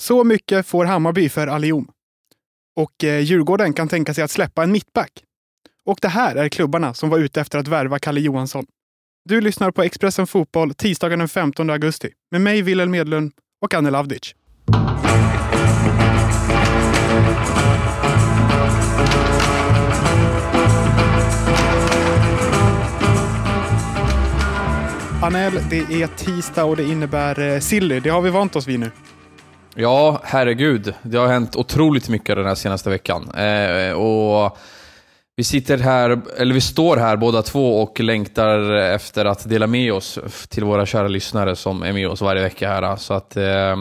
Så mycket får Hammarby för Alium. Och eh, Djurgården kan tänka sig att släppa en mittback. Och det här är klubbarna som var ute efter att värva Kalle Johansson. Du lyssnar på Expressen Fotboll tisdagen den 15 augusti med mig, Wilhelm Medlund och Anne Lavdic. Anel, det är tisdag och det innebär eh, silly. Det har vi vant oss vid nu. Ja, herregud. Det har hänt otroligt mycket den här senaste veckan. Eh, och vi sitter här, eller vi står här båda två och längtar efter att dela med oss till våra kära lyssnare som är med oss varje vecka här. Så att, eh,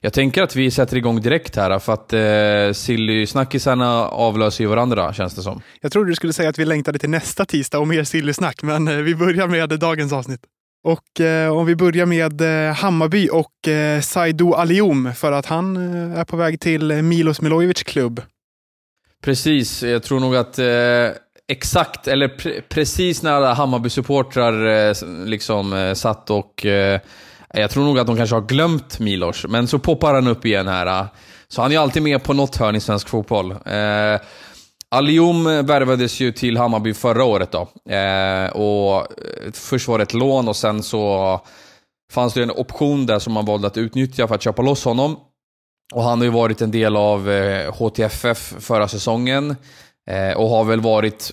jag tänker att vi sätter igång direkt här, för att eh, Silly-snackisarna avlöser ju varandra, känns det som. Jag trodde du skulle säga att vi längtade till nästa tisdag och mer Silly-snack, men eh, vi börjar med dagens avsnitt. Och eh, om vi börjar med eh, Hammarby och eh, Saido Alium för att han eh, är på väg till Milos Milojevic klubb. Precis, jag tror nog att eh, exakt, eller pre precis när alla Hammarby-supportrar eh, liksom eh, satt och... Eh, jag tror nog att de kanske har glömt Milos, men så poppar han upp igen här. Eh. Så han är alltid med på något hörn i svensk fotboll. Eh, Alium värvades ju till Hammarby förra året då. Eh, och eh, först var det ett lån och sen så fanns det en option där som man valde att utnyttja för att köpa loss honom. Och han har ju varit en del av eh, HTFF förra säsongen. Eh, och har väl varit...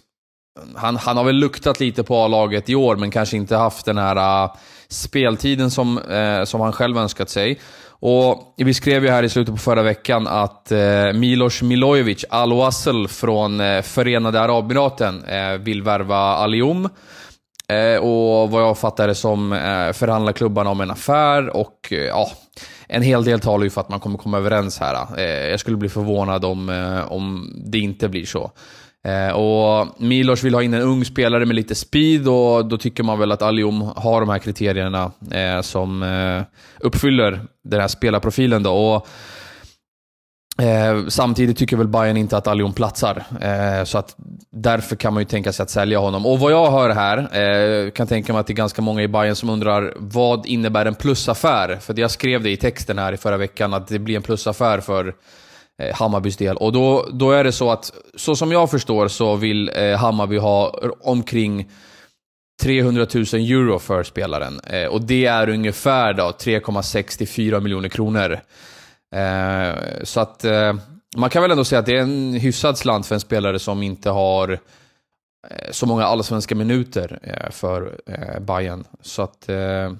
Han, han har väl luktat lite på A-laget i år, men kanske inte haft den här uh, speltiden som, uh, som han själv önskat sig. Och Vi skrev ju här i slutet på förra veckan att äh, uh, Milos Milojevic, Al Wassel från Förenade Arabemiraten, vill värva Alium. Och vad jag fattar det som eh, förhandlar klubbarna om en affär och ja, en hel del talar ju för att man kommer komma överens här. Jag skulle bli förvånad om, om det inte blir så. Eh, och Milos vill ha in en ung spelare med lite speed och då tycker man väl att Alium har de här kriterierna eh, som eh, uppfyller den här spelarprofilen. Då. Och, eh, samtidigt tycker väl Bayern inte att Alium platsar. Eh, så att därför kan man ju tänka sig att sälja honom. Och vad jag hör här, eh, kan tänka mig att det är ganska många i Bayern som undrar vad innebär en plusaffär? För jag skrev det i texten här i förra veckan att det blir en plusaffär för Eh, Hammarbys del. Och då, då är det så att, så som jag förstår så vill eh, Hammarby ha omkring 300 000 euro för spelaren. Eh, och det är ungefär 3,64 miljoner kronor. Eh, så att eh, man kan väl ändå säga att det är en hyfsad slant för en spelare som inte har eh, så många allsvenska minuter eh, för eh, Bayern. Så att eh,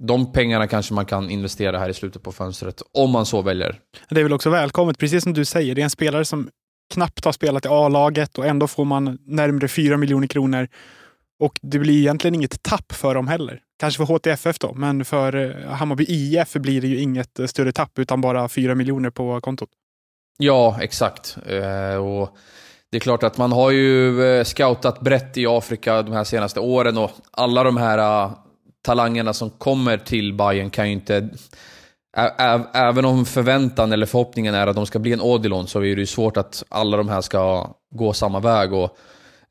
de pengarna kanske man kan investera här i slutet på fönstret, om man så väljer. Det är väl också välkommet, precis som du säger. Det är en spelare som knappt har spelat i A-laget och ändå får man närmare 4 miljoner kronor. Och det blir egentligen inget tapp för dem heller. Kanske för HTFF då, men för eh, Hammarby IF blir det ju inget eh, större tapp utan bara 4 miljoner på kontot. Ja, exakt. Eh, och det är klart att man har ju scoutat brett i Afrika de här senaste åren och alla de här talangerna som kommer till Bayern kan ju inte... Även om förväntan eller förhoppningen är att de ska bli en Odilon så är det ju svårt att alla de här ska gå samma väg. Och,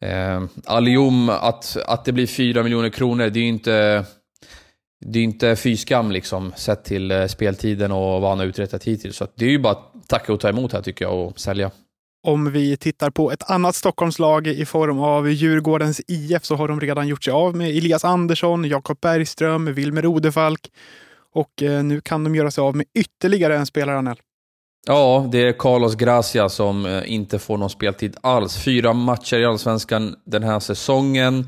eh, Alium, att, att det blir 4 miljoner kronor, det är ju inte... Det är inte fy skam liksom, sett till eh, speltiden och vad han har uträttat hittills. Så det är ju bara att tacka och ta emot här tycker jag och sälja. Om vi tittar på ett annat Stockholmslag i form av Djurgårdens IF så har de redan gjort sig av med Elias Andersson, Jakob Bergström, Wilmer Odefalk och eh, nu kan de göra sig av med ytterligare en spelare, Anel. Ja, det är Carlos Gracia som eh, inte får någon speltid alls. Fyra matcher i Allsvenskan den här säsongen.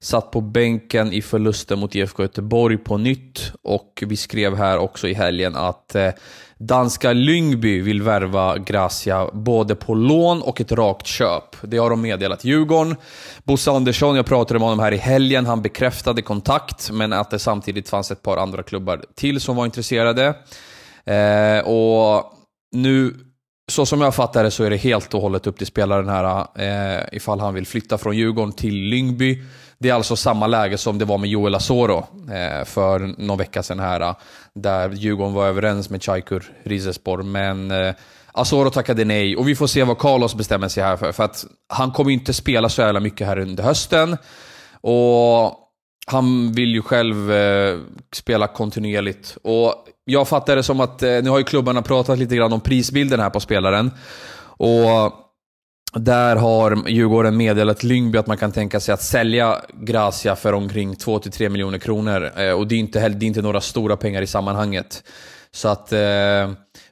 Satt på bänken i förlusten mot IFK Göteborg på nytt och vi skrev här också i helgen att eh, danska Lyngby vill värva Gracia både på lån och ett rakt köp. Det har de meddelat Djurgården. Bosse Andersson, jag pratade med honom här i helgen, han bekräftade kontakt men att det samtidigt fanns ett par andra klubbar till som var intresserade. Eh, och nu så som jag fattar det så är det helt och hållet upp till spelaren här eh, ifall han vill flytta från Djurgården till Lyngby. Det är alltså samma läge som det var med Joel Asoro eh, för någon vecka sedan här. Eh, där Djurgården var överens med Çaykur Rizespor, men eh, Asoro tackade nej. Och vi får se vad Carlos bestämmer sig här för. För att han kommer inte spela så jävla mycket här under hösten. Och han vill ju själv eh, spela kontinuerligt. Och jag fattar det som att, eh, nu har ju klubbarna pratat lite grann om prisbilden här på spelaren. Och där har Djurgården meddelat Lyngby att man kan tänka sig att sälja Gracia för omkring 2-3 miljoner kronor. Eh, och det är inte, det är inte några stora pengar i sammanhanget. Så att eh,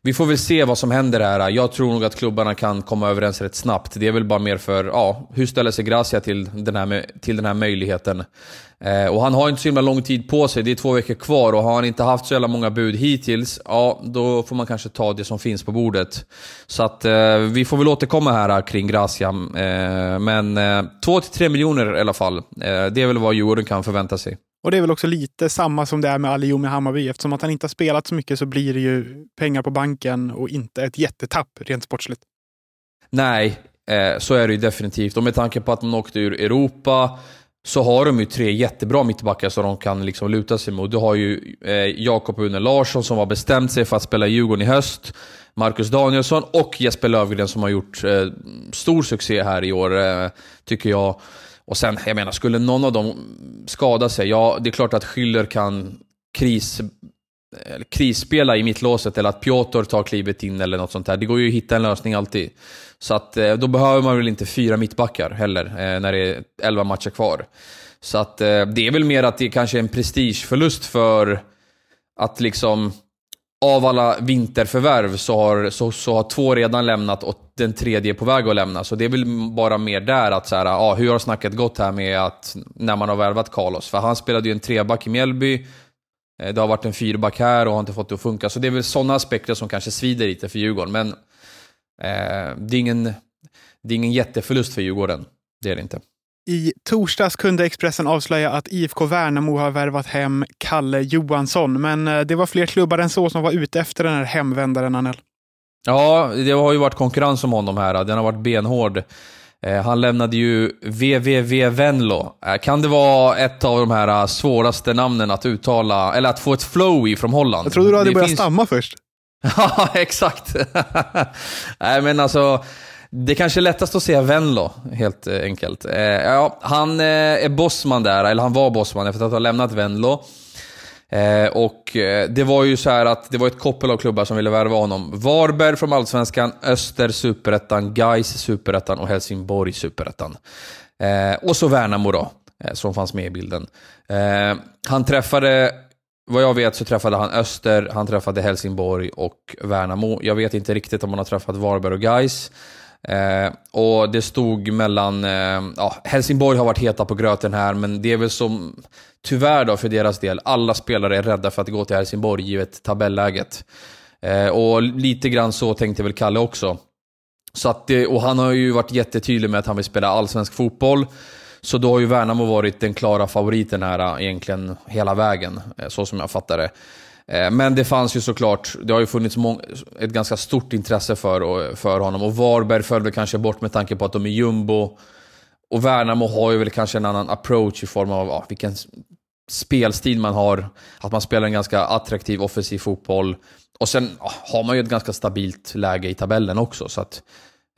vi får väl se vad som händer här. Jag tror nog att klubbarna kan komma överens rätt snabbt. Det är väl bara mer för, ja, hur ställer sig Gracia till den här, till den här möjligheten? Eh, och han har inte så himla lång tid på sig, det är två veckor kvar och har han inte haft så jävla många bud hittills, ja då får man kanske ta det som finns på bordet. Så att eh, vi får väl återkomma här eh, kring Gracia. Eh, men 2-3 eh, miljoner i alla fall, eh, det är väl vad Djurgården kan förvänta sig. Och det är väl också lite samma som det är med Aliou med Hammarby. Eftersom att han inte har spelat så mycket så blir det ju pengar på banken och inte ett jättetapp rent sportsligt. Nej, eh, så är det ju definitivt. Och med tanke på att de åkte ur Europa så har de ju tre jättebra mittbackar som de kan liksom luta sig mot. Du har ju eh, Jakob Une Larsson som har bestämt sig för att spela Djurgården i höst. Marcus Danielsson och Jesper Lövgren som har gjort eh, stor succé här i år, eh, tycker jag. Och sen, jag menar, skulle någon av dem skada sig, ja, det är klart att Schüller kan kris, eh, krisspela i mittlåset eller att Piotr tar klivet in eller något sånt där. Det går ju att hitta en lösning alltid. Så att eh, då behöver man väl inte fyra mittbackar heller, eh, när det är elva matcher kvar. Så att det är väl mer att det kanske är en prestigeförlust för att liksom av alla vinterförvärv så har, så, så har två redan lämnat och den tredje är på väg att lämna. Så det är väl bara mer där att så här, ah, hur har snacket gått här med att när man har värvat Carlos? För han spelade ju en treback i Mjällby. Eh, det har varit en fyrback här och har inte fått det att funka. Så det är väl sådana aspekter som kanske svider lite för Djurgården. Men eh, det, är ingen, det är ingen jätteförlust för Djurgården. Det är det inte. I torsdags kunde Expressen avslöja att IFK Värnamo har värvat hem Kalle Johansson. Men eh, det var fler klubbar än så som var ute efter den här hemvändaren, Anel. Ja, det har ju varit konkurrens om honom här. Den har varit benhård. Eh, han lämnade ju VVV Venlo. Eh, kan det vara ett av de här svåraste namnen att uttala, eller att få ett flow i från Holland? Jag trodde du hade det börjat finns... stamma först. Ja, exakt. Nej, men alltså... Det kanske är lättast att säga Venlo, helt eh, enkelt. Eh, ja, han eh, är bossman där, eller han var bossman efter att ha lämnat Venlo. Eh, och eh, det var ju så att det var ett koppel av klubbar som ville värva honom. Varberg från Allsvenskan, Öster Superettan, Gais Superettan och Helsingborg Superettan. Eh, och så Värnamo då, eh, som fanns med i bilden. Eh, han träffade vad jag vet så träffade han Öster, han träffade Helsingborg och Värnamo. Jag vet inte riktigt om han har träffat Varberg och Gais. Eh, och det stod mellan, eh, ja, Helsingborg har varit heta på gröten här, men det är väl som, tyvärr då för deras del, alla spelare är rädda för att gå till Helsingborg givet tabelläget. Eh, och lite grann så tänkte väl Kalle också. Så att det, och han har ju varit jättetydlig med att han vill spela allsvensk fotboll. Så då har ju Värnamo varit den klara favoriten här eh, egentligen hela vägen, eh, så som jag fattar det. Eh, men det fanns ju såklart, det har ju funnits ett ganska stort intresse för, för honom. Och Varberg föll väl kanske bort med tanke på att de är jumbo. Och Värnamo har ju väl kanske en annan approach i form av ja, vilken spelstil man har. Att man spelar en ganska attraktiv offensiv fotboll. Och sen ja, har man ju ett ganska stabilt läge i tabellen också. Så att,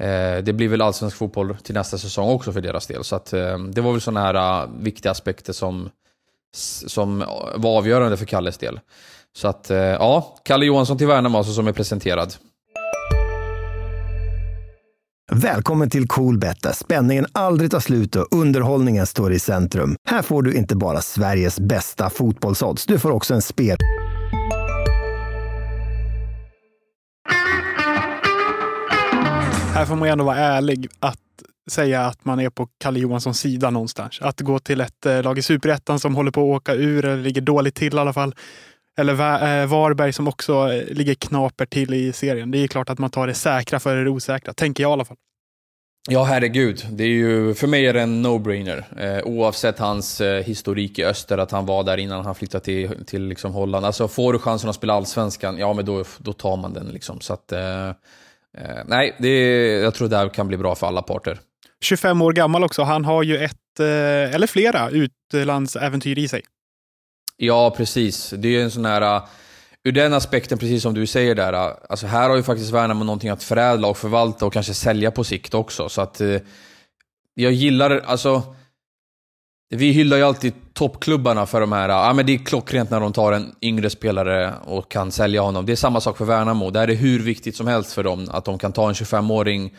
eh, det blir väl allsvensk fotboll till nästa säsong också för deras del. Så att, eh, det var väl sådana här eh, viktiga aspekter som, som var avgörande för Kalles del. Så att, eh, ja, Kalle Johansson till Värnamo alltså som är presenterad. Välkommen till Coolbet där spänningen aldrig tar slut och underhållningen står i centrum. Här får du inte bara Sveriges bästa fotbollsodds, du får också en spel... Här får man ändå vara ärlig att säga att man är på Kalle Johanssons sida någonstans. Att gå till ett eh, lag i superettan som håller på att åka ur eller ligger dåligt till i alla fall eller eh, Varberg som också eh, ligger knaper till i serien. Det är klart att man tar det säkra för det osäkra, tänker jag i alla fall. Ja, herregud. Det är ju, för mig är det en no-brainer. Eh, oavsett hans eh, historik i öster, att han var där innan han flyttade till, till liksom Holland. Alltså, får du chansen att spela allsvenskan, ja men då, då tar man den. Liksom. Så att, eh, eh nej, det, jag tror det här kan bli bra för alla parter. 25 år gammal också. Han har ju ett, eller flera, utlandsäventyr i sig. Ja, precis. Det är en sån här... Eh, ur den aspekten, precis som du säger där, eh, alltså här har ju faktiskt Värnamo någonting att förädla och förvalta och kanske sälja på sikt också. Så att eh, jag gillar, alltså... vi hyllar ju alltid toppklubbarna för de här, ja men det är klockrent när de tar en yngre spelare och kan sälja honom. Det är samma sak för Värnamo. det här är hur viktigt som helst för dem att de kan ta en 25-åring,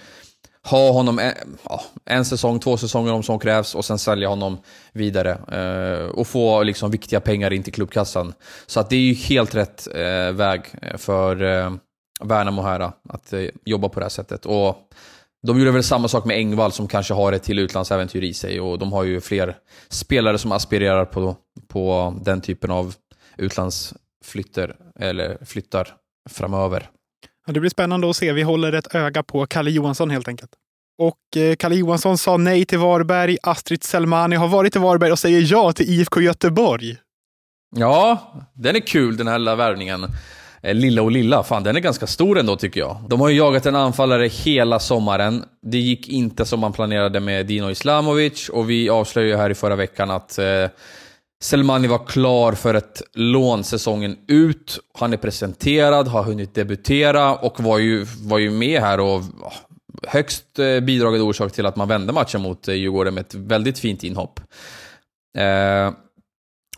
ha honom en, ja, en säsong, två säsonger om så krävs och sen sälja honom vidare. Eh, och få liksom viktiga pengar in till klubbkassan. Så att det är ju helt rätt eh, väg för eh, Värnamo här, eh, att eh, jobba på det här sättet. Och de gjorde väl samma sak med Engvall som kanske har ett till utlandsäventyr i sig och de har ju fler spelare som aspirerar på, på den typen av utlandsflytter, eller flyttar framöver. Det blir spännande att se. Vi håller ett öga på Kalle Johansson helt enkelt. Och eh, Kalle Johansson sa nej till Varberg. Astrid Selmani har varit i Varberg och säger ja till IFK Göteborg. Ja, den är kul den här lilla värvningen. Eh, lilla och lilla, fan den är ganska stor ändå tycker jag. De har ju jagat en anfallare hela sommaren. Det gick inte som man planerade med Dino Islamovic och vi avslöjade här i förra veckan att eh, Selmani var klar för ett lån säsongen ut. Han är presenterad, har hunnit debutera och var ju, var ju med här och ah, högst eh, bidragande orsak till att man vände matchen mot eh, Djurgården med ett väldigt fint inhopp. Eh,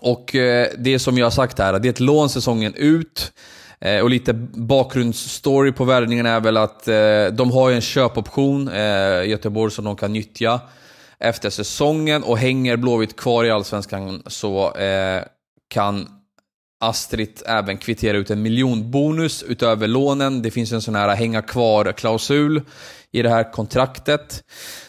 och eh, det som jag har sagt här, det är ett lån säsongen ut. Eh, och lite bakgrundsstory på värvningen är väl att eh, de har en köpoption eh, Göteborg som de kan nyttja efter säsongen och hänger Blåvitt kvar i Allsvenskan så eh, kan Astrid även kvittera ut en miljonbonus utöver lånen. Det finns en sån här hänga kvar-klausul i det här kontraktet.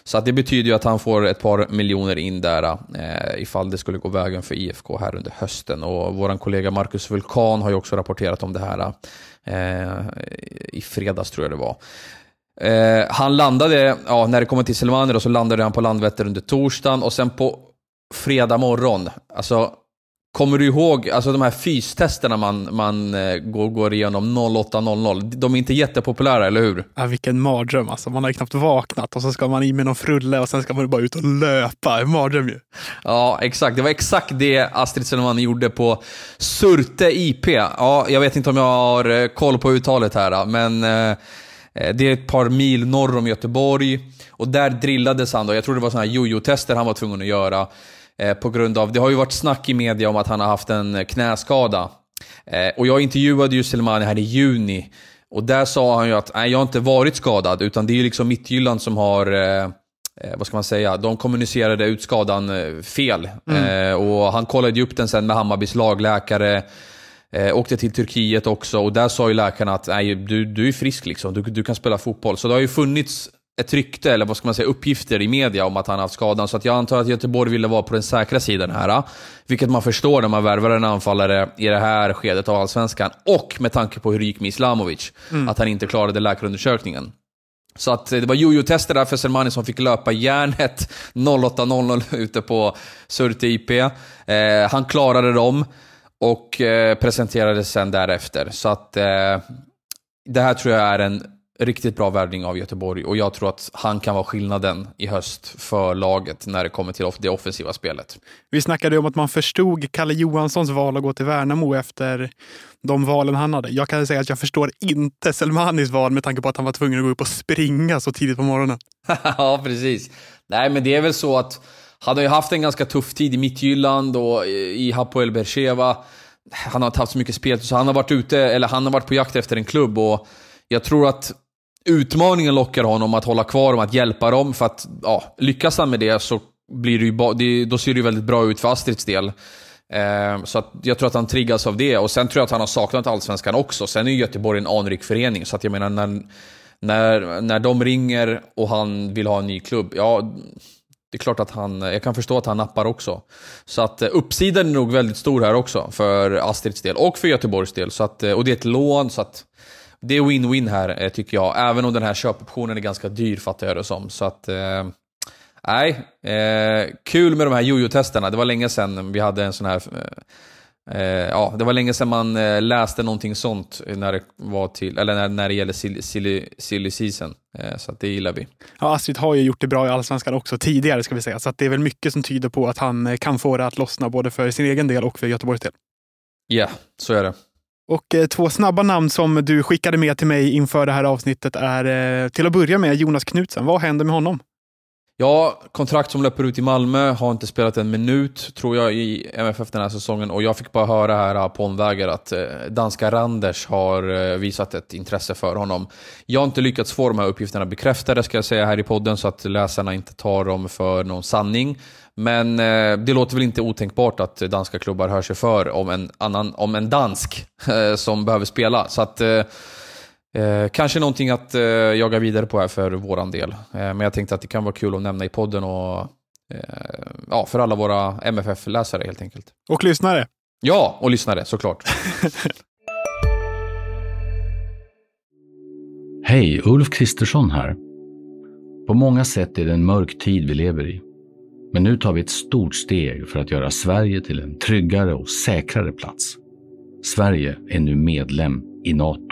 Så att det betyder ju att han får ett par miljoner in där eh, ifall det skulle gå vägen för IFK här under hösten. Och vår kollega Marcus Vulkan har ju också rapporterat om det här eh, i fredags tror jag det var. Eh, han landade, ja, när det kommer till Selmani så landade han på Landvetter under torsdagen och sen på fredag morgon, alltså Kommer du ihåg alltså de här fystesterna man, man eh, går, går igenom 08.00? De är inte jättepopulära, eller hur? Ja, vilken mardröm alltså. Man har ju knappt vaknat och så ska man in med någon frulle och sen ska man bara ut och löpa. En mardröm ju. Ja, exakt. Det var exakt det Astrid Selman gjorde på Surte IP. Ja, jag vet inte om jag har eh, koll på uttalet här, men eh, det är ett par mil norr om Göteborg. Och där drillades han då. Jag tror det var sådana här jojo-tester han var tvungen att göra. Eh, på grund av, det har ju varit snack i media om att han har haft en knäskada. Eh, och jag intervjuade ju Selmani här i juni. Och där sa han ju att nej, jag har inte varit skadad, utan det är ju liksom Mittjylland som har eh, vad ska man säga, de kommunicerade ut skadan fel. Mm. och han kollade ju upp den sen med Hammarbys lagläkare. Eh, åkte till Turkiet också och där sa ju läkarna att nej, du, du är frisk liksom, du, du kan spela fotboll. Så det har ju funnits ett rykte, eller vad ska man säga, uppgifter i media om att han haft skadan. Så att jag antar att Göteborg ville vara på den säkra sidan här. Vilket man förstår när man värvar en anfallare i det här skedet av Allsvenskan. Och med tanke på hur det gick med Islamovic. Mm. Att han inte klarade läkarundersökningen. Så att det var jojo-tester där för Selmani som fick löpa järnet 08.00 ute på Surte IP. Eh, han klarade dem och eh, presenterades sen därefter. Så att eh, det här tror jag är en riktigt bra värvning av Göteborg och jag tror att han kan vara skillnaden i höst för laget när det kommer till det offensiva spelet. Vi snackade om att man förstod Kalle Johanssons val att gå till Värnamo efter de valen han hade. Jag kan säga att jag förstår inte Selmanis val med tanke på att han var tvungen att gå upp och springa så tidigt på morgonen. ja, precis. Nej, men det är väl så att han har ju haft en ganska tuff tid i Midtjylland och i Hapoel Bercheva. Han har inte haft så mycket spel, så han har varit ute, eller han har varit på jakt efter en klubb och jag tror att utmaningen lockar honom att hålla kvar dem, att hjälpa dem. För att ja, lyckas han med det så blir det ju då ser det ju väldigt bra ut för Astrids del. Eh, så att jag tror att han triggas av det. Och sen tror jag att han har saknat Allsvenskan också. Sen är ju Göteborg en anrik förening, så att jag menar när, när, när de ringer och han vill ha en ny klubb, ja, det är klart att han, jag kan förstå att han nappar också. Så att eh, uppsidan är nog väldigt stor här också för Astrids del och för Göteborgs del. Så att, eh, och det är ett lån, så att det är win-win här eh, tycker jag. Även om den här köpoptionen är ganska dyr fattar jag det som. Så att, eh, nej. Eh, kul med de här jojo-testerna. Det var länge sedan vi hade en sån här eh, ja, det var länge sedan man eh, läste någonting sånt när det, var till, eller när, när det gäller silly, silly, silly season. Eh, så det gillar vi. Ja, Astrid har ju gjort det bra i Allsvenskan också tidigare, ska vi säga. Så det är väl mycket som tyder på att han kan få det att lossna både för sin egen del och för Göteborgs del. Ja, yeah, så är det. Och eh, två snabba namn som du skickade med till mig inför det här avsnittet är eh, till att börja med Jonas Knutsen. Vad händer med honom? Ja, kontrakt som löper ut i Malmö, har inte spelat en minut tror jag i MFF den här säsongen och jag fick bara höra här äh, på omvägar att äh, danska Randers har äh, visat ett intresse för honom. Jag har inte lyckats få de här uppgifterna bekräftade ska jag säga här i podden så att läsarna inte tar dem för någon sanning. Men det låter väl inte otänkbart att danska klubbar hör sig för om en, annan, om en dansk som behöver spela. Så att Eh, kanske någonting att eh, jaga vidare på här för våran del. Eh, men jag tänkte att det kan vara kul att nämna i podden och eh, ja, för alla våra MFF-läsare helt enkelt. Och lyssnare. Ja, och lyssnare såklart. Hej, Ulf Kristersson här. På många sätt är det en mörk tid vi lever i. Men nu tar vi ett stort steg för att göra Sverige till en tryggare och säkrare plats. Sverige är nu medlem i Nato.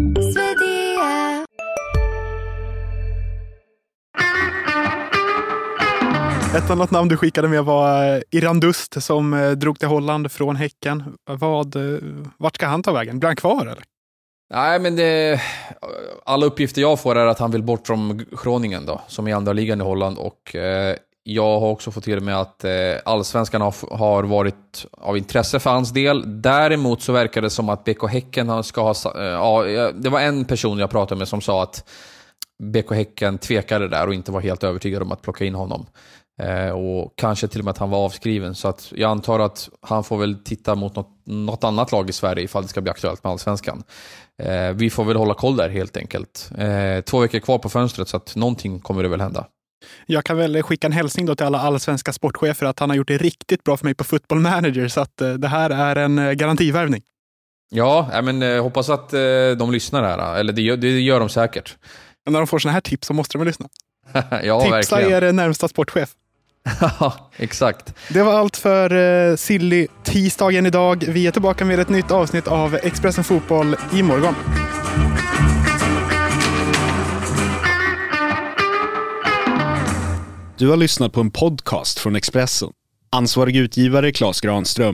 Annat namn du skickade med var eh, Irandust som eh, drog till Holland från Häcken. Vad, eh, vart ska han ta vägen? Blir han kvar eller? Nej, men det, alla uppgifter jag får är att han vill bort från Groningen då, som är andra ligan i Holland. Och eh, jag har också fått till mig att eh, allsvenskan har, har, varit av intresse för hans del. Däremot så verkar det som att BK Häcken ska ha... Eh, ja, det var en person jag pratade med som sa att BK Häcken tvekade där och inte var helt övertygad om att plocka in honom. Eh, och kanske till och med att han var avskriven. Så att jag antar att han får väl titta mot något, något annat lag i Sverige ifall det ska bli aktuellt med Allsvenskan. Eh, vi får väl hålla koll där helt enkelt. Eh, två veckor kvar på fönstret så att någonting kommer det väl hända. Jag kan väl skicka en hälsning då till alla allsvenska sportchefer att han har gjort det riktigt bra för mig på Football Manager. Så att det här är en garantivärvning. Ja, men hoppas att de lyssnar här. Eller det gör, det gör de säkert. Men när de får sådana här tips så måste de väl lyssna. ja, Tipsa verkligen. er närmsta sportchef. Ja, exakt. Det var allt för uh, Silly tisdagen idag. Vi är tillbaka med ett nytt avsnitt av Expressen Fotboll imorgon. Du har lyssnat på en podcast från Expressen. Ansvarig utgivare Klas Granström